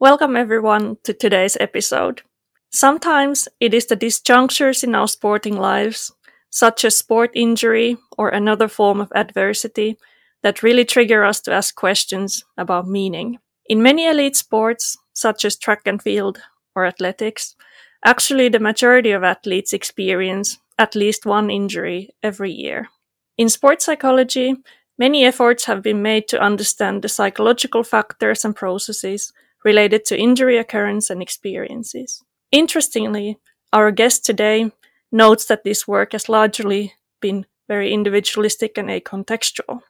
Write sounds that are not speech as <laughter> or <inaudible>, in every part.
Welcome everyone to today's episode. Sometimes it is the disjunctures in our sporting lives, such as sport injury or another form of adversity, that really trigger us to ask questions about meaning. In many elite sports, such as track and field or athletics, actually the majority of athletes experience at least one injury every year. In sports psychology, Many efforts have been made to understand the psychological factors and processes related to injury occurrence and experiences. Interestingly, our guest today notes that this work has largely been very individualistic and acontextual.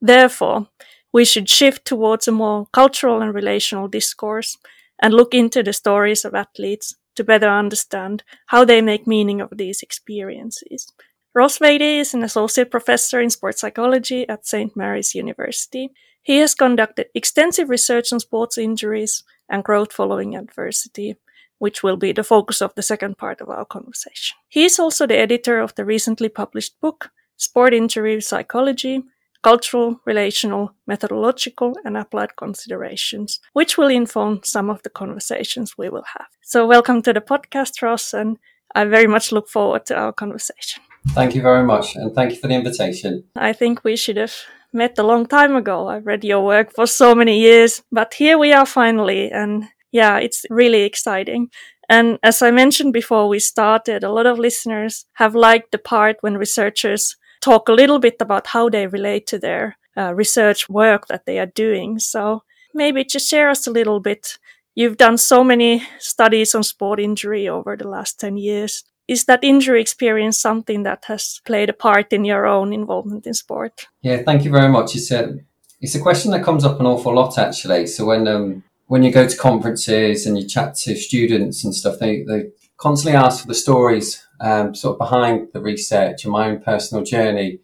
Therefore, we should shift towards a more cultural and relational discourse and look into the stories of athletes to better understand how they make meaning of these experiences Ross Wadey is an associate professor in sports psychology at St. Mary's University. He has conducted extensive research on sports injuries and growth following adversity, which will be the focus of the second part of our conversation. He is also the editor of the recently published book, Sport Injury Psychology, Cultural, Relational, Methodological, and Applied Considerations, which will inform some of the conversations we will have. So welcome to the podcast, Ross, and I very much look forward to our conversation. Thank you very much, and thank you for the invitation. I think we should have met a long time ago. I've read your work for so many years, but here we are finally, and yeah, it's really exciting. And as I mentioned before we started, a lot of listeners have liked the part when researchers talk a little bit about how they relate to their uh, research work that they are doing. So maybe just share us a little bit. You've done so many studies on sport injury over the last 10 years is that injury experience something that has played a part in your own involvement in sport? Yeah, thank you very much. It's a it's a question that comes up an awful lot actually. So when um, when you go to conferences and you chat to students and stuff, they they constantly ask for the stories um, sort of behind the research and my own personal journey,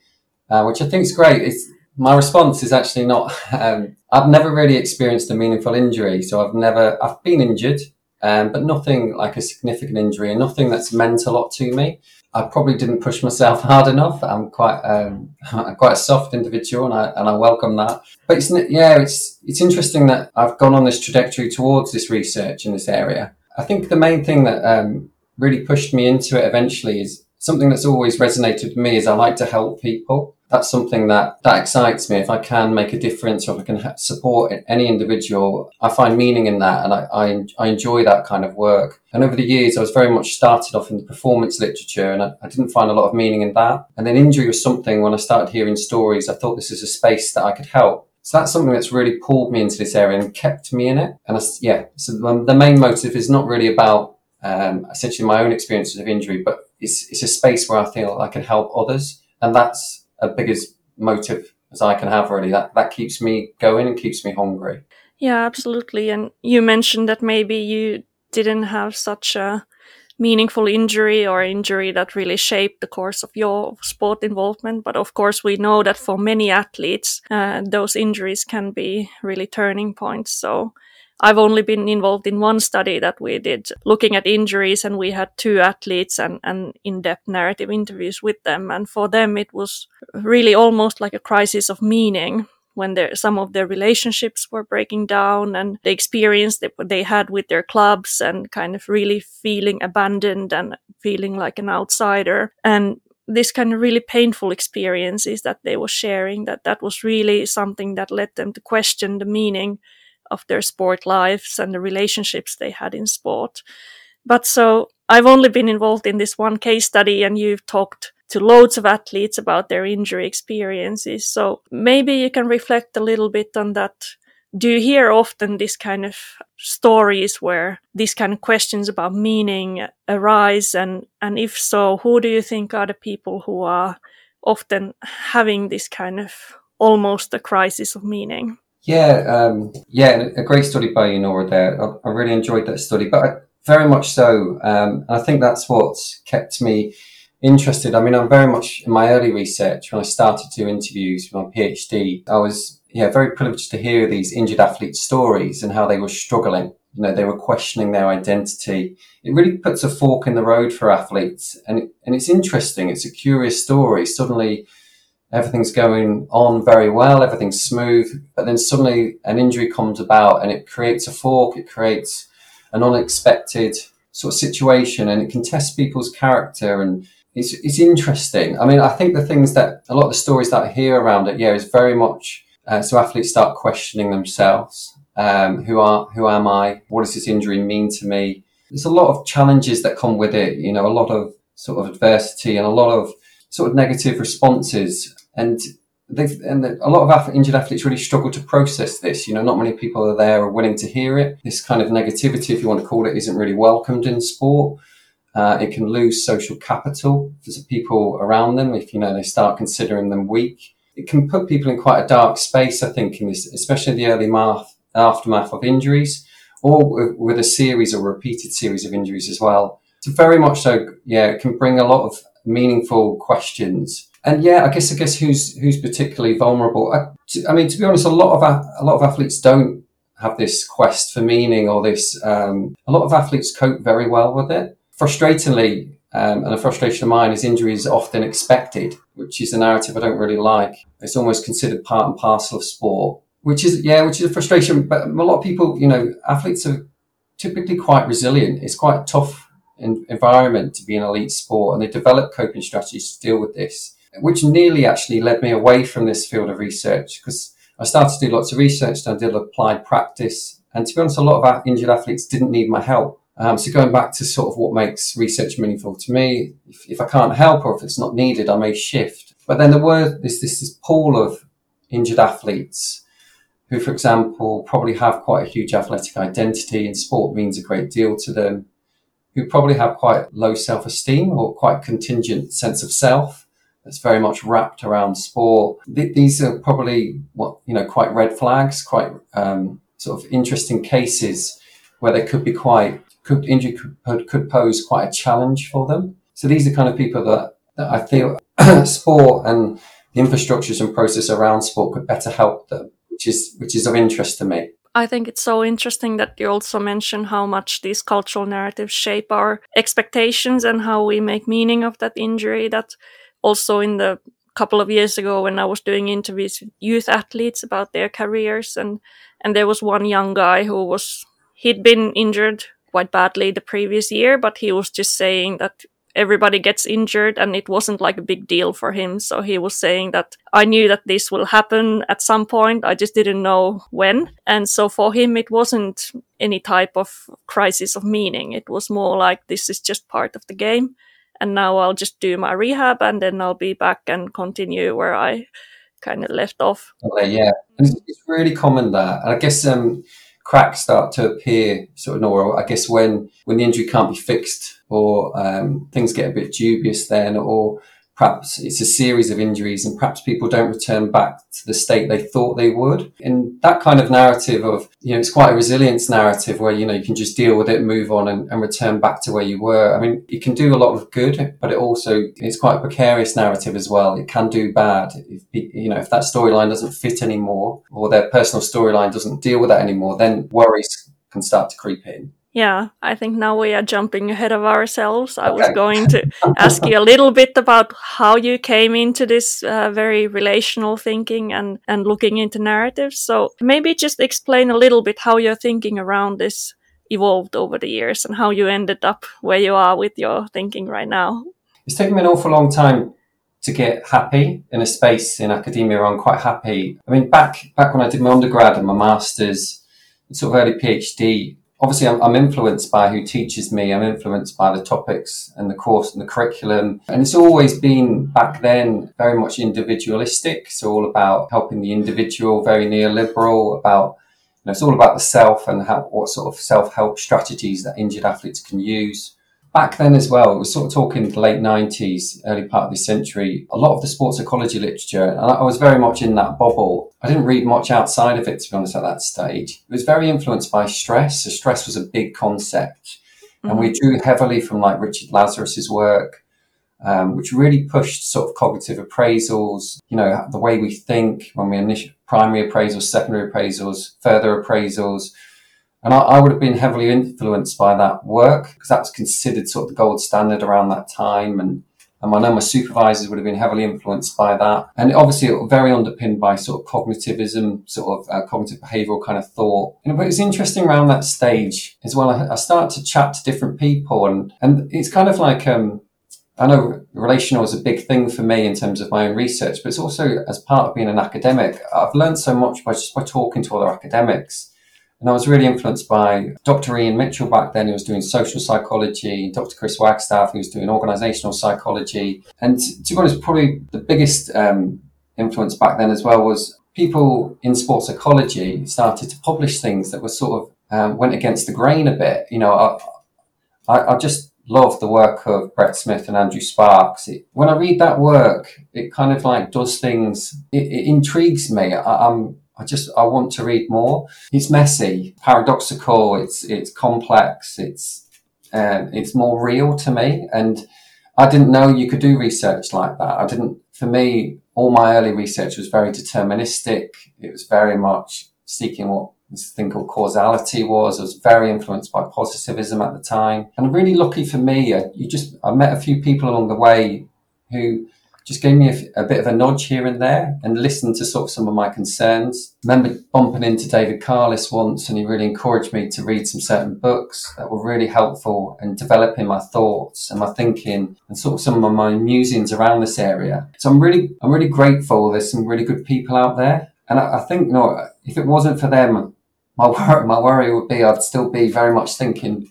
uh, which I think is great. It's my response is actually not. <laughs> Um, I've never really experienced a meaningful injury, so I've never I've been injured um, but nothing like a significant injury and nothing that's meant a lot to me. I probably didn't push myself <laughs> hard enough. I'm quite um, I'm <laughs> quite a soft individual, and I and I welcome that. But it's yeah, it's it's interesting that I've gone on this trajectory towards this research in this area. I think the main thing that um, really pushed me into it eventually is something that's always resonated with me is I like to help people that's something that that excites me. If I can make a difference or if I can support any individual, I find meaning in that, and I, I, I enjoy that kind of work. And over the years, I was very much started off in the performance literature, and I, I didn't find a lot of meaning in that. And then injury was something when I started hearing stories, I thought this is a space that I could help. So that's something that's really pulled me into this area and kept me in it. And I, yeah, so the main motive is not really about um, essentially my own experiences of injury, but it's it's a space where I feel I can help others, and that's a biggest motive as I can have really. That that keeps me going and keeps me hungry. Yeah, absolutely. And you mentioned that maybe you didn't have such a meaningful injury or injury that really shaped the course of your sport involvement. But of course, we know that for many athletes, uh, those injuries can be really turning points. So I've only been involved in one study that we did looking at injuries and we had two athletes and, and in-depth narrative interviews with them. And for them, it was really almost like a crisis of meaning when some of their relationships were breaking down and the experience that they had with their clubs and kind of really feeling abandoned and feeling like an outsider. And this kind of really painful experiences that they were sharing that that was really something that led them to question the meaning of their sport lives and the relationships they had in sport. But so I've only been involved in this one case study and you've talked to loads of athletes about their injury experiences. So maybe you can reflect a little bit on that. Do you hear often this kind of stories where these kind of questions about meaning arise? And, and if so, who do you think are the people who are often having this kind of almost a crisis of meaning? Yeah, um, yeah, a great study by you, Noora. There, I, I really enjoyed that study, but I, very much so. Um, I think that's what's kept me interested. I mean, I'm very much in my early research when I started to do interviews for my PhD. I was yeah very privileged to hear these injured athletes' stories and how they were struggling. You know, they were questioning their identity. It really puts a fork in the road for athletes, and and it's interesting. It's a curious story. Suddenly, everything's going on very well, everything's smooth, but then suddenly an injury comes about, and it creates a fork. It creates an unexpected sort of situation, and it can test people's character and it's it's interesting. I mean, I think the things that a lot of the stories that I hear around it, yeah, is very much uh, so athletes start questioning themselves. Um, who are who am I? What does this injury mean to me? There's a lot of challenges that come with it. You know, a lot of sort of adversity and a lot of sort of negative responses. And and a lot of injured athletes really struggle to process this. You know, not many people are there or willing to hear it. This kind of negativity, if you want to call it, isn't really welcomed in sport. Uh, it can lose social capital for the people around them if you know they start considering them weak. It can put people in quite a dark space, I think, in this, especially the early math, aftermath of injuries, or with a series or repeated series of injuries as well. So very much so, yeah, it can bring a lot of meaningful questions. And yeah, I guess I guess who's who's particularly vulnerable. I, mean, to be honest, a lot of a lot of athletes don't have this quest for meaning or this. Um, a lot of athletes cope very well with it frustratingly, um, and a frustration of mine is injury is often expected, which is a narrative I don't really like. It's almost considered part and parcel of sport, which is, yeah, which is a frustration. But a lot of people, you know, athletes are typically quite resilient. It's quite a tough environment to be an elite sport and they develop coping strategies to deal with this, which nearly actually led me away from this field of research because I started to do lots of research and I did applied practice. And to be honest, a lot of injured athletes didn't need my help um, so going back to sort of what makes research meaningful to me, if, if, I can't help or if it's not needed, I may shift. But then there were this, this, this pool of injured athletes who, for example, probably have quite a huge athletic identity and sport means a great deal to them, who probably have quite low self-esteem or quite contingent sense of self that's very much wrapped around sport. Th- these are probably what, you know, quite red flags, quite um, sort of interesting cases where they could be quite could injury could, could pose quite a challenge for them. So these are kind of people that, that I feel <clears throat> sport and the infrastructures and process around sport could better help them, which is which is of interest to me. I think it's so interesting that you also mention how much these cultural narratives shape our expectations and how we make meaning of that injury. That also in the couple of years ago when I was doing interviews with youth athletes about their careers and and there was one young guy who was he'd been injured quite badly the previous year, but he was just saying that everybody gets injured and it wasn't like a big deal for him. So he was saying that I knew that this will happen at some point. I just didn't know when. And so for him, it wasn't any type of crisis of meaning. It was more like this is just part of the game. And now I'll just do my rehab and then I'll be back and continue where I kind of left off. Yeah. It's, really common that. And I guess, um, cracks start to appear sort of or I guess when when the injury can't be fixed or um, things get a bit dubious then or perhaps it's a series of injuries and perhaps people don't return back to the state they thought they would. And that kind of narrative of, you know, it's quite a resilience narrative where, you know, you can just deal with it, move on and, and return back to where you were. I mean, it can do a lot of good, but it also is quite a precarious narrative as well. It can do bad. If, you know, if that storyline doesn't fit anymore or their personal storyline doesn't deal with that anymore, then worries can start to creep in. Yeah, I think now we are jumping ahead of ourselves. I was going to <laughs> ask you a little bit about how you came into this uh, very relational thinking and, and looking into narratives. So maybe just explain a little bit how your thinking around this evolved over the years and how you ended up where you are with your thinking right now. It's taken me an awful long time to get happy in a space in academia where I'm quite happy. I mean, back back when I did my undergrad and my masters, sort of early PhD, obviously I'm, I'm, influenced by who teaches me. I'm influenced by the topics and the course and the curriculum. And it's always been back then very much individualistic. So all about helping the individual, very neoliberal about you know, it's all about the self and how, what sort of self-help strategies that injured athletes can use back then as well, we're sort of talking the late 90s, early part of this century, a lot of the sports psychology literature, and I was very much in that bubble. I didn't read much outside of it, to be honest, at that stage. It was very influenced by stress. So stress was a big concept. Mm-hmm. And we mm-hmm. drew heavily from like Richard Lazarus's work, um, which really pushed sort of cognitive appraisals, you know, the way we think when we initial primary appraisals, secondary appraisals, further appraisals, and I, I, would have been heavily influenced by that work because that was considered sort of the gold standard around that time. And, and I know my supervisors would have been heavily influenced by that. And obviously very underpinned by sort of cognitivism, sort of uh, cognitive behavioral kind of thought. You know, but it's interesting around that stage as well. I, I start to chat to different people and, and it's kind of like, um, I know relational is a big thing for me in terms of my own research, but it's also as part of being an academic. I've learned so much by just by talking to other academics and I was really influenced by Dr. Ian Mitchell back then, who was doing social psychology, Dr. Chris Wagstaff, who was doing organizational psychology. And to be honest, probably the biggest um, influence back then as well was people in sports psychology started to publish things that were sort of um, went against the grain a bit. You know, I, I, I just love the work of Brett Smith and Andrew Sparkes. It, when I read that work, it kind of like does things, it, it intrigues me. I, I'm, I just I want to read more. It's messy, paradoxical. It's it's complex. It's um, it's more real to me, and I didn't know you could do research like that. I didn't. For me, all my early research was very deterministic. It was very much seeking what this thing called causality was. I was very influenced by positivism at the time, and really lucky for me, you just I met a few people along the way who just gave me a, a, bit of a nudge here and there and listened to sort of some of my concerns. I remember bumping into David Carless once and he really encouraged me to read some certain books that were really helpful in developing my thoughts and my thinking and sort of some of my musings around this area. So I'm really, I'm really grateful there's some really good people out there. And I, I think, you know, if it wasn't for them, my, <laughs> wor- my worry would be I'd still be very much thinking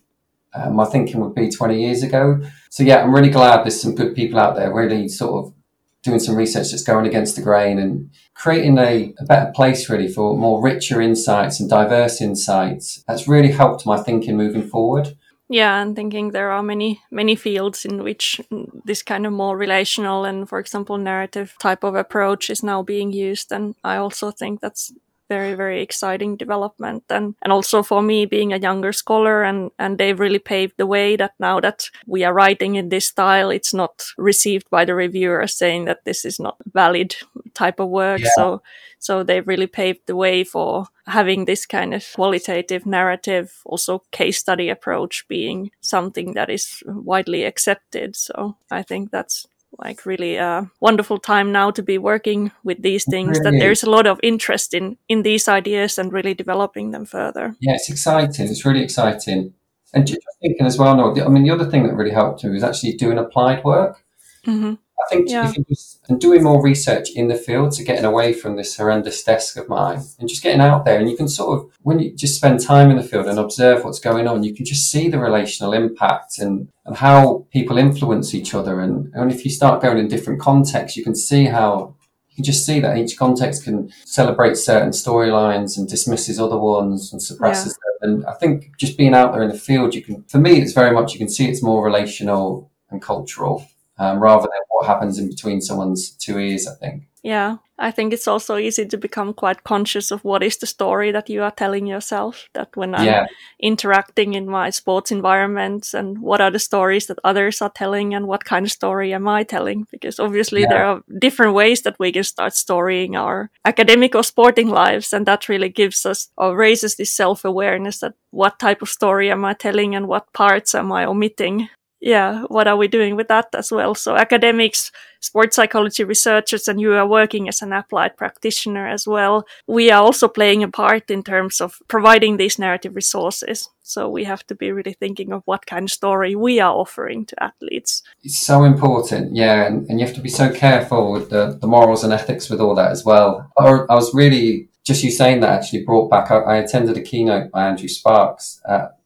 uh, my thinking would be 20 years ago. So yeah, I'm really glad there's some good people out there really sort of doing some research that's going against the grain and creating a, a, better place really for more richer insights and diverse insights. That's really helped my thinking moving forward. Yeah, and thinking there are many, many fields in which this kind of more relational and, for example, narrative type of approach is now being used. And I also think that's very very exciting development. And and also for me being a younger scholar and and they've really paved the way that now that we are writing in this style it's not received by the reviewer saying that this is not valid type of work. Yeah. so so they've really paved the way for having this kind of qualitative narrative also case study approach being something that is widely accepted. So i think that's like really a wonderful time now to be working with these things really? that there's a lot of interest in in these ideas and really developing them further. Yeah it's exciting. It's really exciting. And just thinking as well no i mean the other thing that really helped me was actually doing applied work. Mm-hmm. I think yeah. just, and doing more research in the field, so getting away from this horrendous desk of mine and just getting out there. And you can sort of, when you just spend time in the field and observe what's going on, you can just see the relational impact and, and how people influence each other. And, and if you start going in different contexts, you can see how you can just see that each context can celebrate certain storylines and dismisses other ones and suppresses yeah. them. And I think just being out there in the field, you can, for me, it's very much, you can see it's more relational and cultural um, rather than what happens in between someone's two ears, I think. Yeah, I think it's also easy to become quite conscious of what is the story that you are telling yourself. That when I'm yeah. interacting in my sports environments and what are the stories that others are telling and what kind of story am I telling? Because obviously yeah. there are different ways that we can start storying our academic or sporting lives. And that really gives us or raises this self awareness that what type of story am I telling and what parts am I omitting? Yeah, what are we doing with that as well? So academics, sports psychology researchers, and you are working as an applied practitioner as well. We are also playing a part in terms of providing these narrative resources. So we have to be really thinking of what kind of story we are offering to athletes. It's so important, yeah, and, and you have to be so careful with the, the morals and ethics with all that as well. I, I was really just you saying that actually brought back. I, I attended a keynote by Andrew Sparkes at,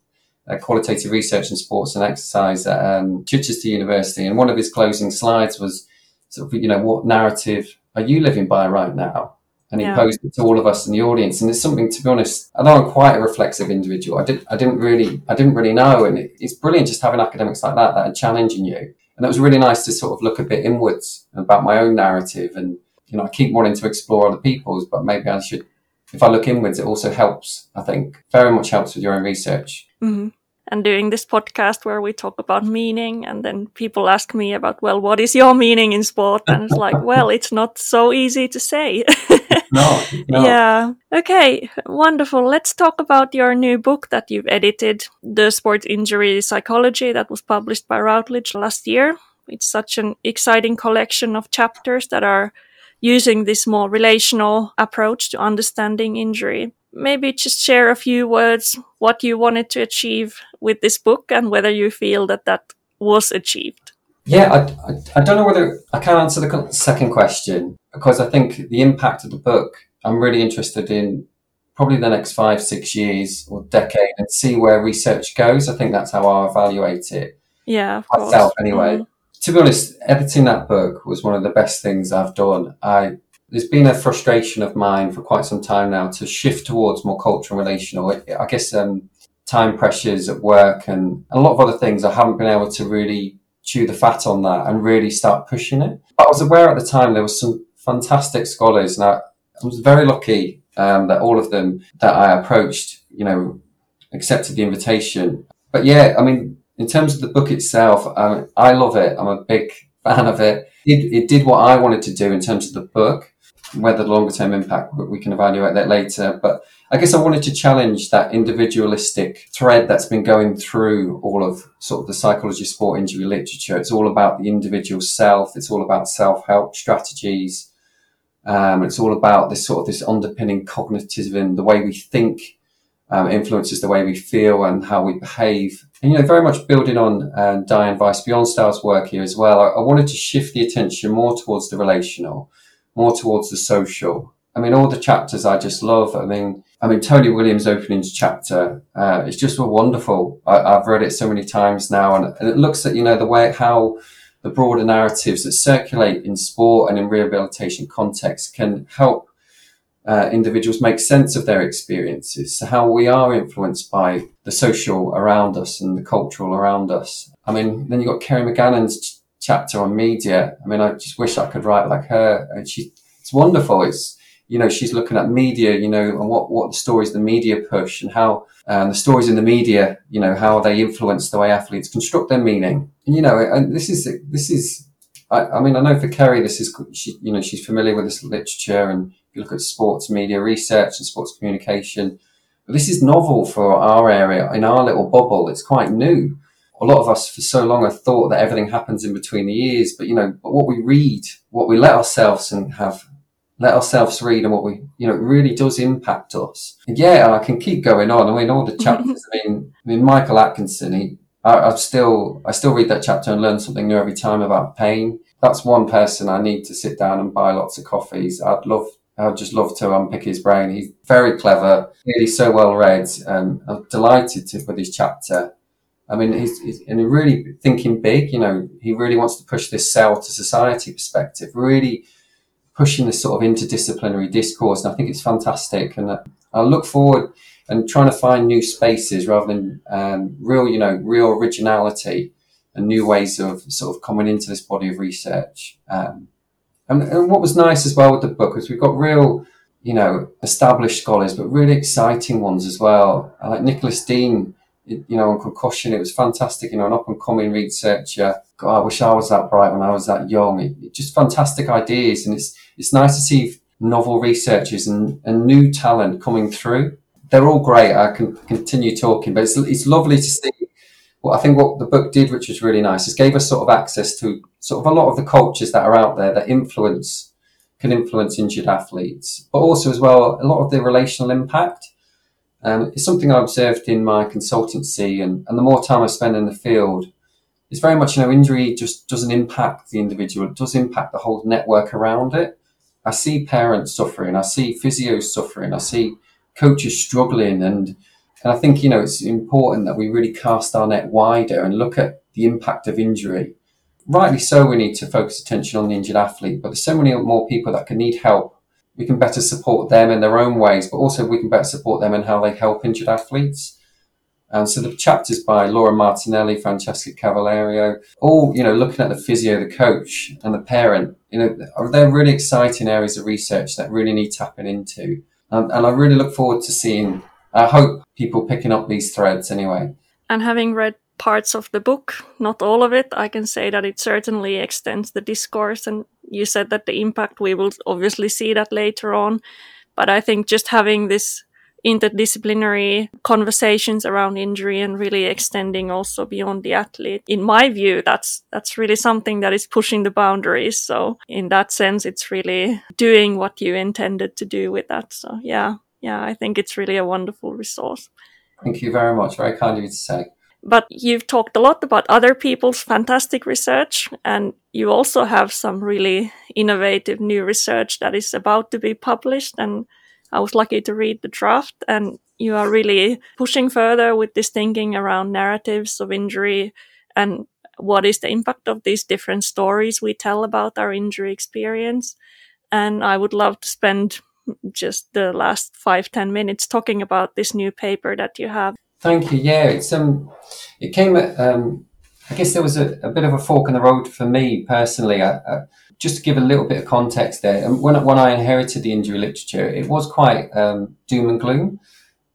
at Qualitative Research in Sports and Exercise at um, Chichester University, and one of his closing slides was sort of, you know, what narrative are you living by right now? And he yeah. posed it to all of us in the audience. And it's something, to be honest, although I'm quite a reflexive individual, I did, I didn't really, I didn't really know. And it, it's brilliant just having academics like that that are challenging you. And it was really nice to sort of look a bit inwards about my own narrative. And, you know, I keep wanting to explore other people's, but maybe I should, if I look inwards, it also helps, I think, very much helps with your own research. Mm-hmm. And doing this podcast where we talk about meaning and then people ask me about well what is your meaning in sport? And it's like well it's not so easy to say. No, no, <laughs> yeah. Okay wonderful. Let's talk about your new book that you've edited the sport injury psychology that was published by routledge last year. It's such an exciting collection of chapters that are using this more relational approach to understanding injury maybe just share a few words what you wanted to achieve with this book and whether you feel that that was achieved. Yeah, I, I, I don't know whether I can answer the second question because I think the impact of the book, I'm really interested in probably the next five, six years or decade and see where research goes. I think that's how I evaluate it. Yeah, myself anyway. Mm. To be honest, editing that book was one of the best things I've done. I there's been a frustration of mine for quite some time now to shift towards more cultural and relational. I guess um, time pressures at work and a lot of other things, I haven't been able to really chew the fat on that and really start pushing it. But I was aware at the time there was some fantastic scholars, and I, I was very lucky um, that all of them that I approached, you know, accepted the invitation. But yeah, I mean, in terms of the book itself, um, I love it. I'm a big fan of it. it. It did what I wanted to do in terms of the book whether the longer term impact we can evaluate that later. But I guess I wanted to challenge that individualistic thread that's been going through all of sort of the psychology sport injury literature. It's all about the individual self. It's all about self help strategies. Um, it's all about this sort of this underpinning cognitivism, the way we think um, influences the way we feel and how we behave. And, you know, very much building on uh, Diane Wiese-Bjornstad's work here as well. I, I wanted to shift the attention more towards the relational more towards the social. I mean, all the chapters I just love. I mean, I mean, Toni Williams' opening chapter uh, is just wonderful. I, have read it so many times now, and, and, it looks at you know the way how the broader narratives that circulate in sport and in rehabilitation context can help uh, individuals make sense of their experiences. So how we are influenced by the social around us and the cultural around us. I mean, then you've got Kerry McGannon's chapter on media. I mean, I just wish I could write like her. And she, it's wonderful. It's, you know, she's looking at media, you know, and what, what stories the media push and how, um, the stories in the media, you know, how they influence the way athletes construct their meaning. And, you know, and this is, this is, I, I mean, I know for Kerry, this is, she, you know, she's familiar with this literature and you look at sports media research and sports communication. But this is novel for our area in our little bubble. It's quite new a lot of us for so long have thought that everything happens in between the ears, but you know, what we read, what we let ourselves and have let ourselves read and what we, you know, it really does impact us. And yeah, I can keep going on. I mean, all the <laughs> chapters, I mean, I mean, Michael Atkinson, he, I, I still, I still read that chapter and learn something new every time about pain. That's one person I need to sit down and buy lots of coffees. I'd love I'd just love to unpick his brain. He's very clever, really so well read. and I'm delighted to, with his chapter. I mean, he's, he's and really thinking big. You know, he really wants to push this cell to society perspective, really pushing this sort of interdisciplinary discourse. And I think it's fantastic. And I look forward and trying to find new spaces rather than um, real, you know, real originality and new ways of sort of coming into this body of research. Um, and, and what was nice as well with the book is we've got real, you know, established scholars, but really exciting ones as well. Like Nicholas Dean you know, on concussion. It was fantastic, you know, an up and coming researcher. God, I wish I was that bright when I was that young. It, it, just fantastic ideas. And it's, it's nice to see novel researchers and, and new talent coming through. They're all great. I can continue talking, but it's, it's lovely to see well, I think what the book did, which was really nice, is gave us sort of access to sort of a lot of the cultures that are out there that influence, can influence injured athletes, but also as well, a lot of the relational impact. Um, it's something I observed in my consultancy, and, and the more time I spend in the field, it's very much, you know, injury just doesn't impact the individual, it does impact the whole network around it. I see parents suffering, I see physios suffering, I see coaches struggling, and and I think you know it's important that we really cast our net wider and look at the impact of injury. Rightly so, we need to focus attention on the injured athlete, but there's so many more people that can need help. We can better support them in their own ways, but also we can better support them in how they help injured athletes. And so the chapters by Laura Martinelli, Francesca Cavallerio, all, you know, looking at the physio, the coach and the parent, you know, they're really exciting areas of research that really need tapping into. And I really look forward to seeing, I hope people picking up these threads anyway. And having read parts of the book, not all of it, I can say that it certainly extends the discourse. And you said that the impact, we will obviously see that later on. But I think just having this interdisciplinary conversations around injury and really extending also beyond the athlete. In my view, that's that's really something that is pushing the boundaries. So in that sense, it's really doing what you intended to do with that. So yeah, yeah, I think it's really a wonderful resource. Thank you very much. Very kind of you to say. But you've talked a lot about other people's fantastic research, and you also have some really innovative new research that is about to be published. And I was lucky to read the draft, and you are really pushing further with this thinking around narratives of injury and what is the impact of these different stories we tell about our injury experience. And I would love to spend just the last five ten minutes talking about this new paper that you have. Thank you. Yeah, it's um, it came at um, I guess there was a, a bit of a fork in the road for me personally. I, I, just to give a little bit of context there, when, when I inherited the injury literature, it was quite um, doom and gloom.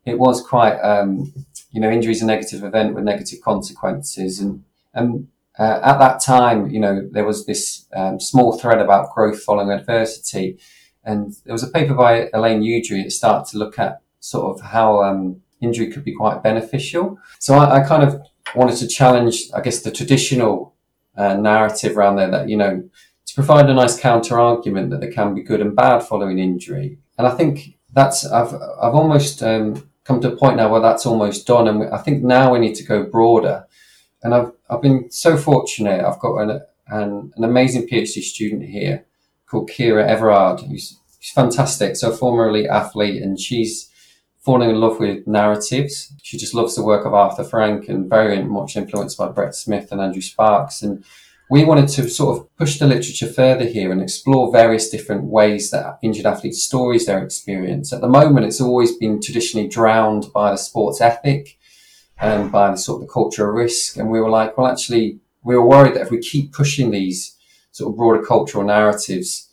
It was quite, um, you know, injury is a negative event with negative consequences. And, and uh, at that time, you know, there was this um, small thread about growth following adversity. And there was a paper by Eileen Udry that started to look at sort of how um, injury could be quite beneficial. So I, I kind of wanted to challenge, I guess, the traditional uh, narrative around there that, you know, to provide a nice counter argument that there can be good and bad following injury. And I think that's, I've, I've almost um, come to a point now where that's almost done. And I think now we need to go broader. And I've, I've been so fortunate. I've got an, an, an amazing PhD student here called Kira Everard, who's, who's fantastic. So formerly athlete and she's, falling in love with narratives. She just loves the work of Arthur Frank and very much influenced by Brett Smith and Andrew Sparkes. And we wanted to sort of push the literature further here and explore various different ways that injured athletes' stories their experience. At the moment, it's always been traditionally drowned by the sports ethic and by the sort of the culture of risk. And we were like, well, actually, we were worried that if we keep pushing these sort of broader cultural narratives,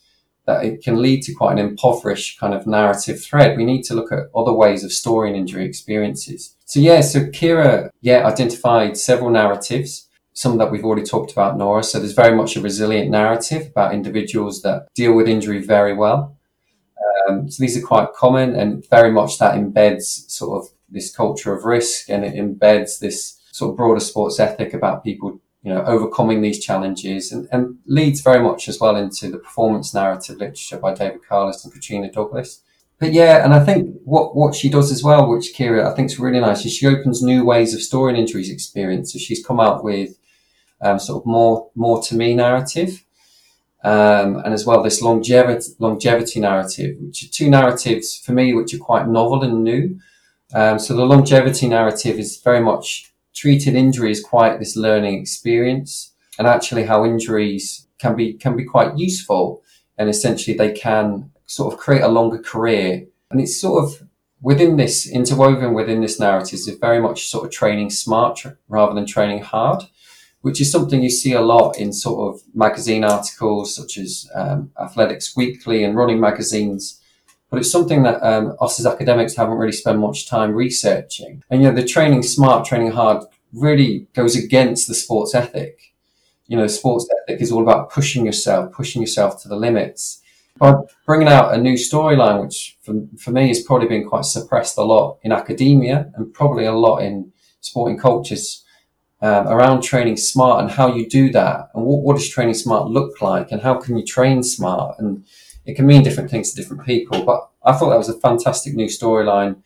that it can lead to quite an impoverished kind of narrative thread. We need to look at other ways of storing injury experiences. So yeah, so Kira, yeah, identified several narratives some that we've already talked about, Noora. So there's very much a resilient narrative about individuals that deal with injury very well. Um, so these are quite common and very much that embeds sort of this culture of risk and it embeds this sort of broader sports ethic about people, you know, overcoming these challenges and, and leads very much as well into the performance narrative literature by David Carless and Kitrina Douglas. But yeah, and I think what, what she does as well, which Kira I think is really nice, is she opens new ways of storing injuries experience. So she's come out with um, sort of more more to me narrative, um, and as well this longevity longevity narrative, which are two narratives for me which are quite novel and new. Um, so the longevity narrative is very much treated injury as quite this learning experience, and actually how injuries can be can be quite useful, and essentially they can sort of create a longer career, and it's sort of within this interwoven within this narrative is very much sort of training smart rather than training hard which is something you see a lot in sort of magazine articles such as um, Athletics Weekly and running magazines. But it's something that um, us as academics haven't really spent much time researching. And, you know, the training smart, training hard really goes against the sports ethic. You know, sports ethic is all about pushing yourself, pushing yourself to the limits. By bringing out a new storyline, which for, for me has probably been quite suppressed a lot in academia and probably a lot in sporting cultures, um, around training smart and how you do that and what, what does training smart look like and how can you train smart and it can mean different things to different people but i thought that was a fantastic new storyline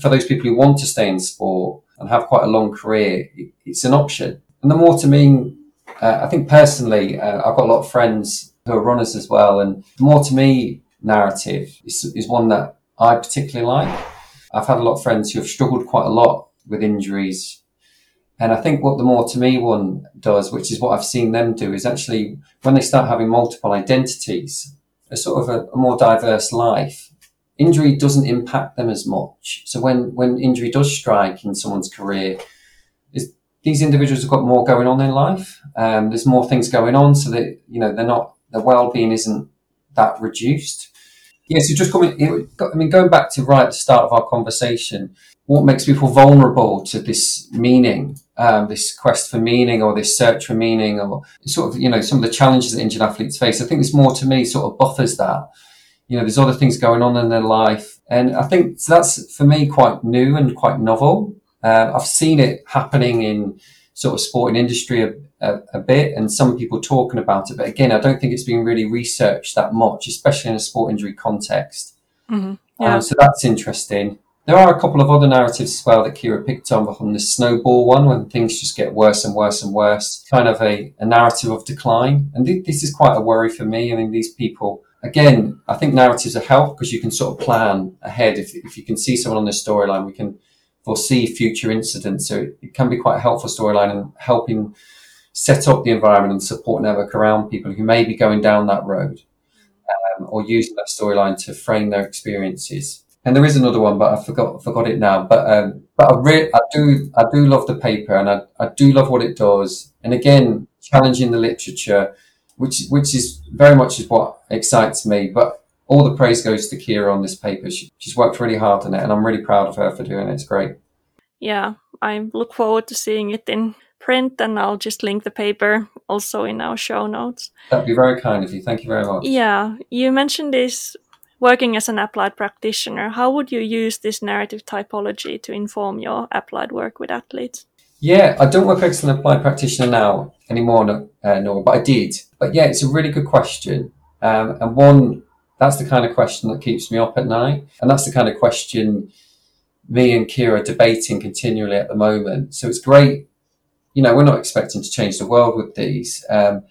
for those people who want to stay in sport and have quite a long career it's an option and the more to me uh, i think personally uh, i've got a lot of friends who are runners as well and the more to me narrative is, is one that I particularly like. I've had a lot of friends who have struggled quite a lot with injuries. And I think what the more to me one does, which is what I've seen them do, is actually when they start having multiple identities, a sort of a, a more diverse life, injury doesn't impact them as much. So when, when injury does strike in someone's career, is these individuals have got more going on in life. Um, there's more things going on so that, you know, they're not, their well-being isn't that reduced. Yeah, so just coming, I mean, going back to right at the start of our conversation, what makes people vulnerable to this meaning, um, this quest for meaning or this search for meaning or sort of, you know, some of the challenges that injured athletes face. I think it's more to me sort of buffers that. You know, there's other things going on in their life. And I think so that's for me quite new and quite novel. Uh, I've seen it happening in sort of sporting industry a, a, a, bit and some people talking about it. But again, I don't think it's been really researched that much, especially in a sport injury context. Mm-hmm. Yeah. Um, so that's interesting. There are a couple of other narratives as well that Kira picked on on the snowball one when things just get worse and worse and worse, kind of a, a narrative of decline. And th- this is quite a worry for me. I mean, these people, again, I think narratives are help because you can sort of plan ahead. If, if you can see someone on this storyline, we can foresee future incidents. So it can be quite a helpful storyline and helping set up the environment and support network around people who may be going down that road um, or using that storyline to frame their experiences. And there is another one, but I forgot forgot it now. But um, but I re- I do I do love the paper, and I, I do love what it does. And again, challenging the literature, which which is very much is what excites me. But all the praise goes to Kira on this paper. She, she's worked really hard on it, and I'm really proud of her for doing it. It's great. Yeah, I look forward to seeing it in print, and I'll just link the paper also in our show notes. That'd be very kind of you. Thank you very much. Yeah, you mentioned this working as an applied practitioner. How would you use this narrative typology to inform your applied work with athletes? Yeah, I don't work as an applied practitioner now anymore, uh, no, but I did. But yeah, it's a really good question. Um, and one that's the kind of question that keeps me up at night. And that's the kind of question me and Kira are debating continually at the moment. So it's great. You know, we're not expecting to change the world with these. Um,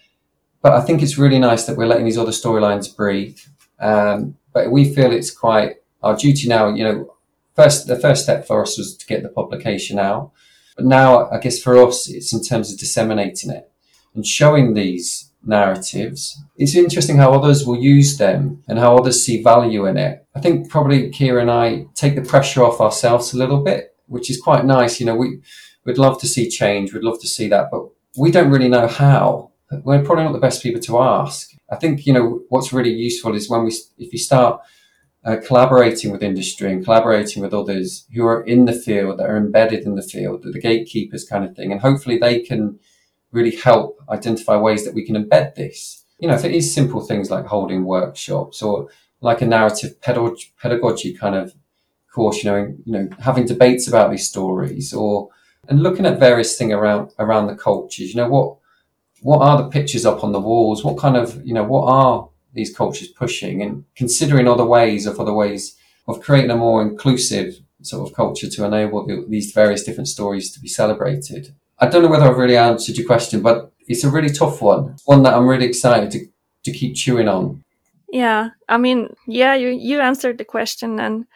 but I think it's really nice that we're letting these other storylines breathe. Um, but we feel it's quite our duty now, you know, first, the first step for us was to get the publication out. But now I guess for us, it's in terms of disseminating it and showing these narratives. It's interesting how others will use them and how others see value in it. I think probably Kira and I take the pressure off ourselves a little bit, which is quite nice. You know, we, we'd love to see change. We'd love to see that, but we don't really know how. We're probably not the best people to ask. I think, you know, what's really useful is when we, if you start uh, collaborating with industry and collaborating with others who are in the field, that are embedded in the field, the gatekeepers kind of thing. And hopefully they can really help identify ways that we can embed this. You know, if it is simple things like holding workshops or like a narrative pedagogy kind of course, you know, you know, having debates about these stories or and looking at various things around around the cultures. You know, what what are the pictures up on the walls? What kind of you know what are these cultures pushing and considering other ways of other ways of creating a more inclusive sort of culture to enable the, these various different stories to be celebrated. I don't know whether I've really answered your question, but it's a really tough one. One that I'm really excited to, to keep chewing on. Yeah. I mean, yeah, you, you answered the question. And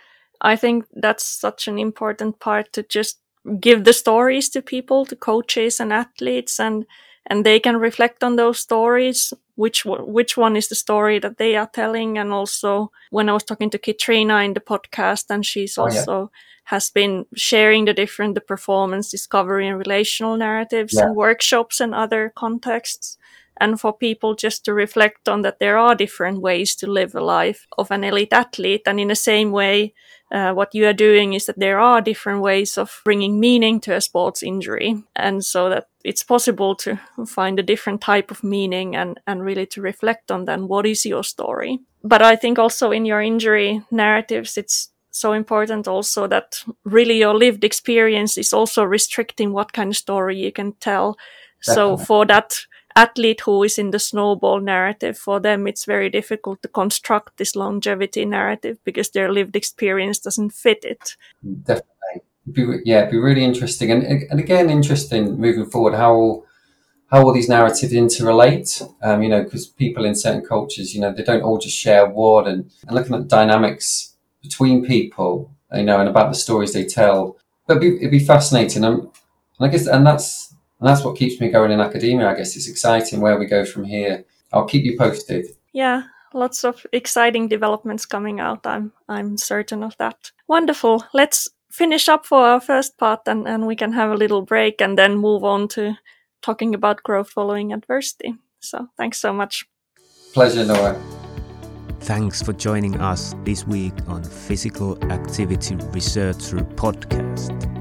I think that's such an important part to just give the stories to people, to coaches and athletes, and, and they can reflect on those stories. Which, which one is the story that they are telling? And also when I was talking to Kitrina in the podcast and she's oh, also yeah has been sharing the different the performance discovery and relational narratives yeah. and workshops and other contexts and for people just to reflect on that there are different ways to live a life of an elite athlete and in the same way uh, what you are doing is that there are different ways of bringing meaning to a sports injury and so that it's possible to find a different type of meaning and, and really to reflect on then what is your story but i think also in your injury narratives it's so important also that really your lived experience is also restricting what kind of story you can tell. Definitely. So for that athlete who is in the snowball narrative, for them it's very difficult to construct this longevity narrative because their lived experience doesn't fit it. Definitely. Be, yeah, it'd be really interesting. And, and again, interesting moving forward how how all these narratives interrelate. Um, you know, because people in certain cultures, you know, they don't all just share word and, and looking at dynamics between people, you know, and about the stories they tell. But it'd be, it'd be fascinating. And, and I guess, and that's, and that's what keeps me going in academia. I guess it's exciting where we go from here. I'll keep you posted. Yeah, lots of exciting developments coming out. I'm I'm certain of that. Wonderful. Let's finish up for our first part and, and we can have a little break and then move on to talking about growth following adversity. So thanks so much. Pleasure, Noora. Thanks for joining us this week on Physical Activity Researcher Podcast.